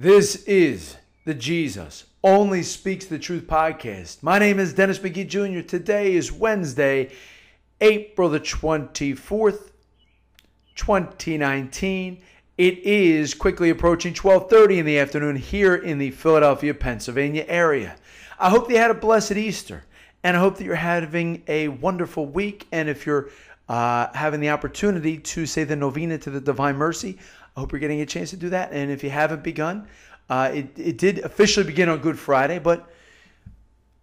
This is the Jesus Only Speaks the Truth podcast. My name is Dennis McGee Jr. Today is Wednesday, April the 24th, 2019. It is quickly approaching 12:30 in the afternoon here in the Philadelphia, Pennsylvania area. I hope you had a blessed Easter, and I hope that you're having a wonderful week. And if you're uh, having the opportunity to say the novena to the Divine Mercy, I hope you're getting a chance to do that. And if you haven't begun, uh, it, it did officially begin on Good Friday, but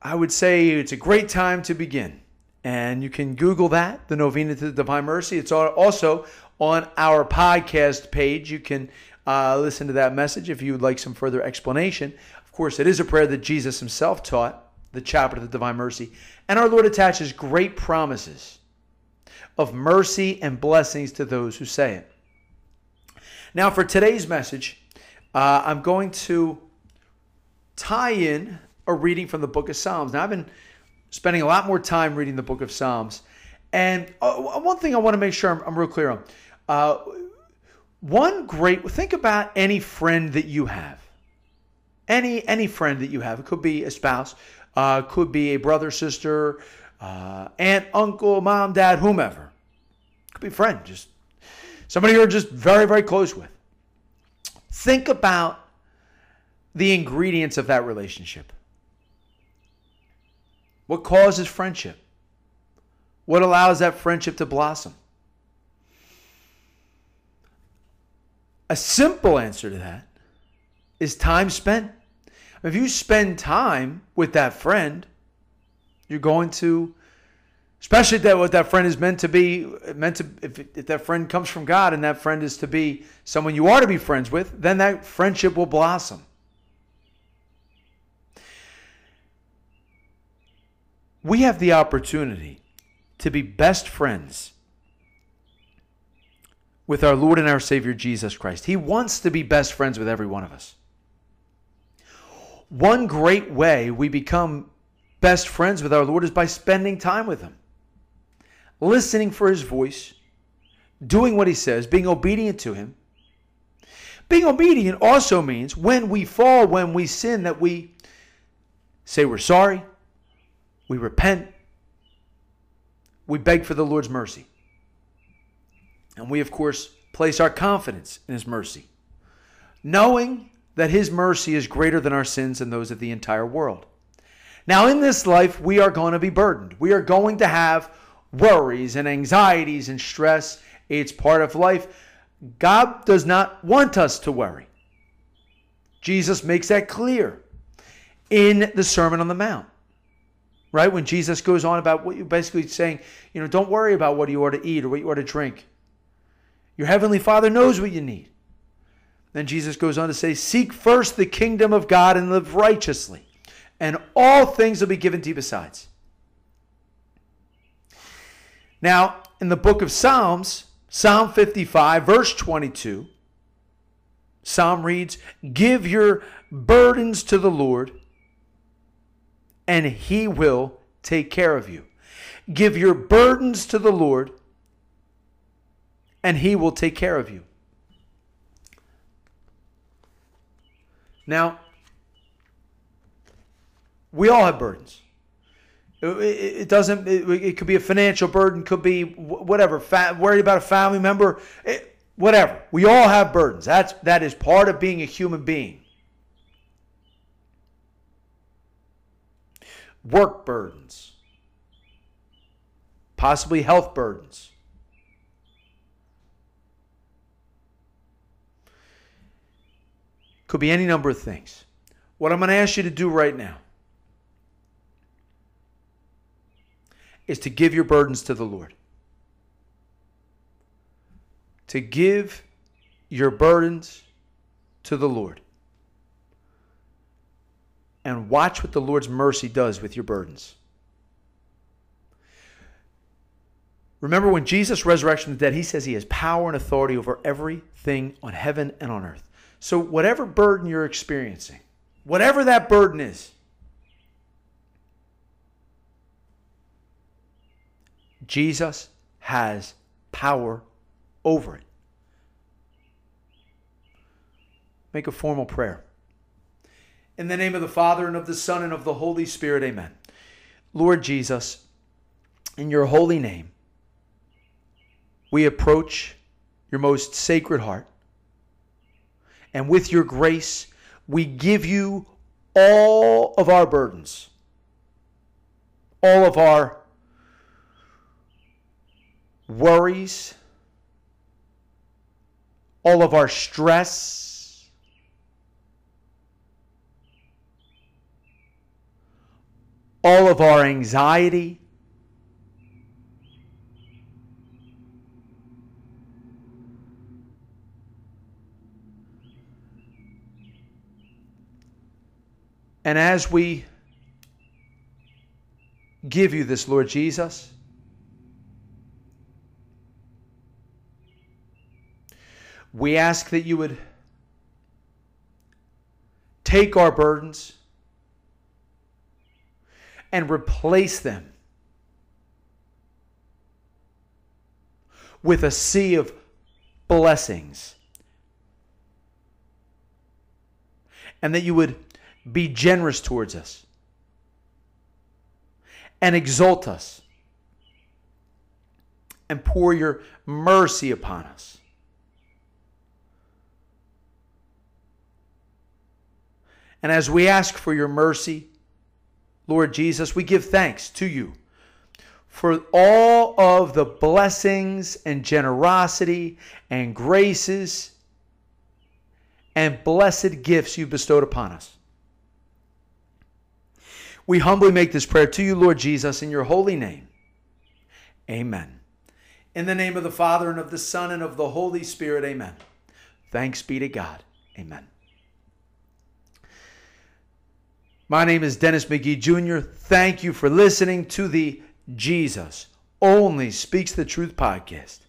I would say it's a great time to begin. And you can Google that, the Novena to the Divine Mercy. It's also on our podcast page. You can uh, listen to that message if you would like some further explanation. Of course, it is a prayer that Jesus himself taught, the chaplet of the Divine Mercy. And our Lord attaches great promises of mercy and blessings to those who say it. Now, for today's message, uh, I'm going to tie in a reading from the book of Psalms. Now, I've been spending a lot more time reading the book of Psalms. And uh, one thing I want to make sure I'm, I'm real clear on. Uh, one great, think about any friend that you have. Any any friend that you have. It could be a spouse, uh, could be a brother, sister, uh, aunt, uncle, mom, dad, whomever. Could be friend, just somebody you're just very, very close with. Think about the ingredients of that relationship. What causes friendship? What allows that friendship to blossom? A simple answer to that is time spent. If you spend time with that friend, you're going to especially that what that friend is meant to be meant to if, if that friend comes from god and that friend is to be someone you are to be friends with then that friendship will blossom. We have the opportunity to be best friends with our lord and our savior jesus christ. He wants to be best friends with every one of us. One great way we become best friends with our lord is by spending time with him listening for his voice, doing what he says, being obedient to him. Being obedient also means when we fall, when we sin, that we say we're sorry, we repent, we beg for the Lord's mercy. And we, of course, place our confidence in his mercy, knowing that his mercy is greater than our sins and those of the entire world. Now, in this life, we are going to be burdened. We are going to have worries and anxieties and stress. It's part of life. God does not want us to worry. Jesus makes that clear in the Sermon on the Mount. Right? When Jesus goes on about what you're basically saying, you know, don't worry about what you ought to eat or what you ought to drink. Your heavenly Father knows what you need. Then Jesus goes on to say, Seek first the kingdom of God and live righteously, and all things will be given to you besides. Now, in the book of Psalms, Psalm 55, verse 22, Psalm reads, Give your burdens to the Lord, and he will take care of you. Give your burdens to the Lord, and he will take care of you. Now, we all have burdens. It, doesn't. It, could be a financial burden. Could be whatever. worried about a family member. Whatever. We all have burdens. That's that is part of being a human being. Work burdens. Possibly health burdens. Could be any number of things. What I'm going to ask you to do right now is to give your burdens to the Lord. To give your burdens to the Lord. And watch what the Lord's mercy does with your burdens. Remember when Jesus resurrection the dead, he says he has power and authority over everything on heaven and on earth. So, whatever burden you're experiencing, whatever that burden is, Jesus has power over it. make a formal prayer. In the name of the Father, and of the Son, and of the Holy Spirit, amen. Lord Jesus, in your holy name, we approach your most sacred heart. And with your grace, we give you all of our burdens, all of our worries, all of our stress, all of our anxiety. And as we give you this, Lord Jesus, we ask that you would take our burdens and replace them with a sea of blessings. And that you would be generous towards us and exalt us and pour your mercy upon us. And as we ask for your mercy, Lord Jesus, we give thanks to you for all of the blessings and generosity and graces and blessed gifts you've bestowed upon us. We humbly make this prayer to you, Lord Jesus, in your holy name. Amen. In the name of the Father, and of the Son, and of the Holy Spirit, amen. Thanks be to God. Amen. My name is Dennis McGee Jr. Thank you for listening to the Jesus Only Speaks the Truth podcast.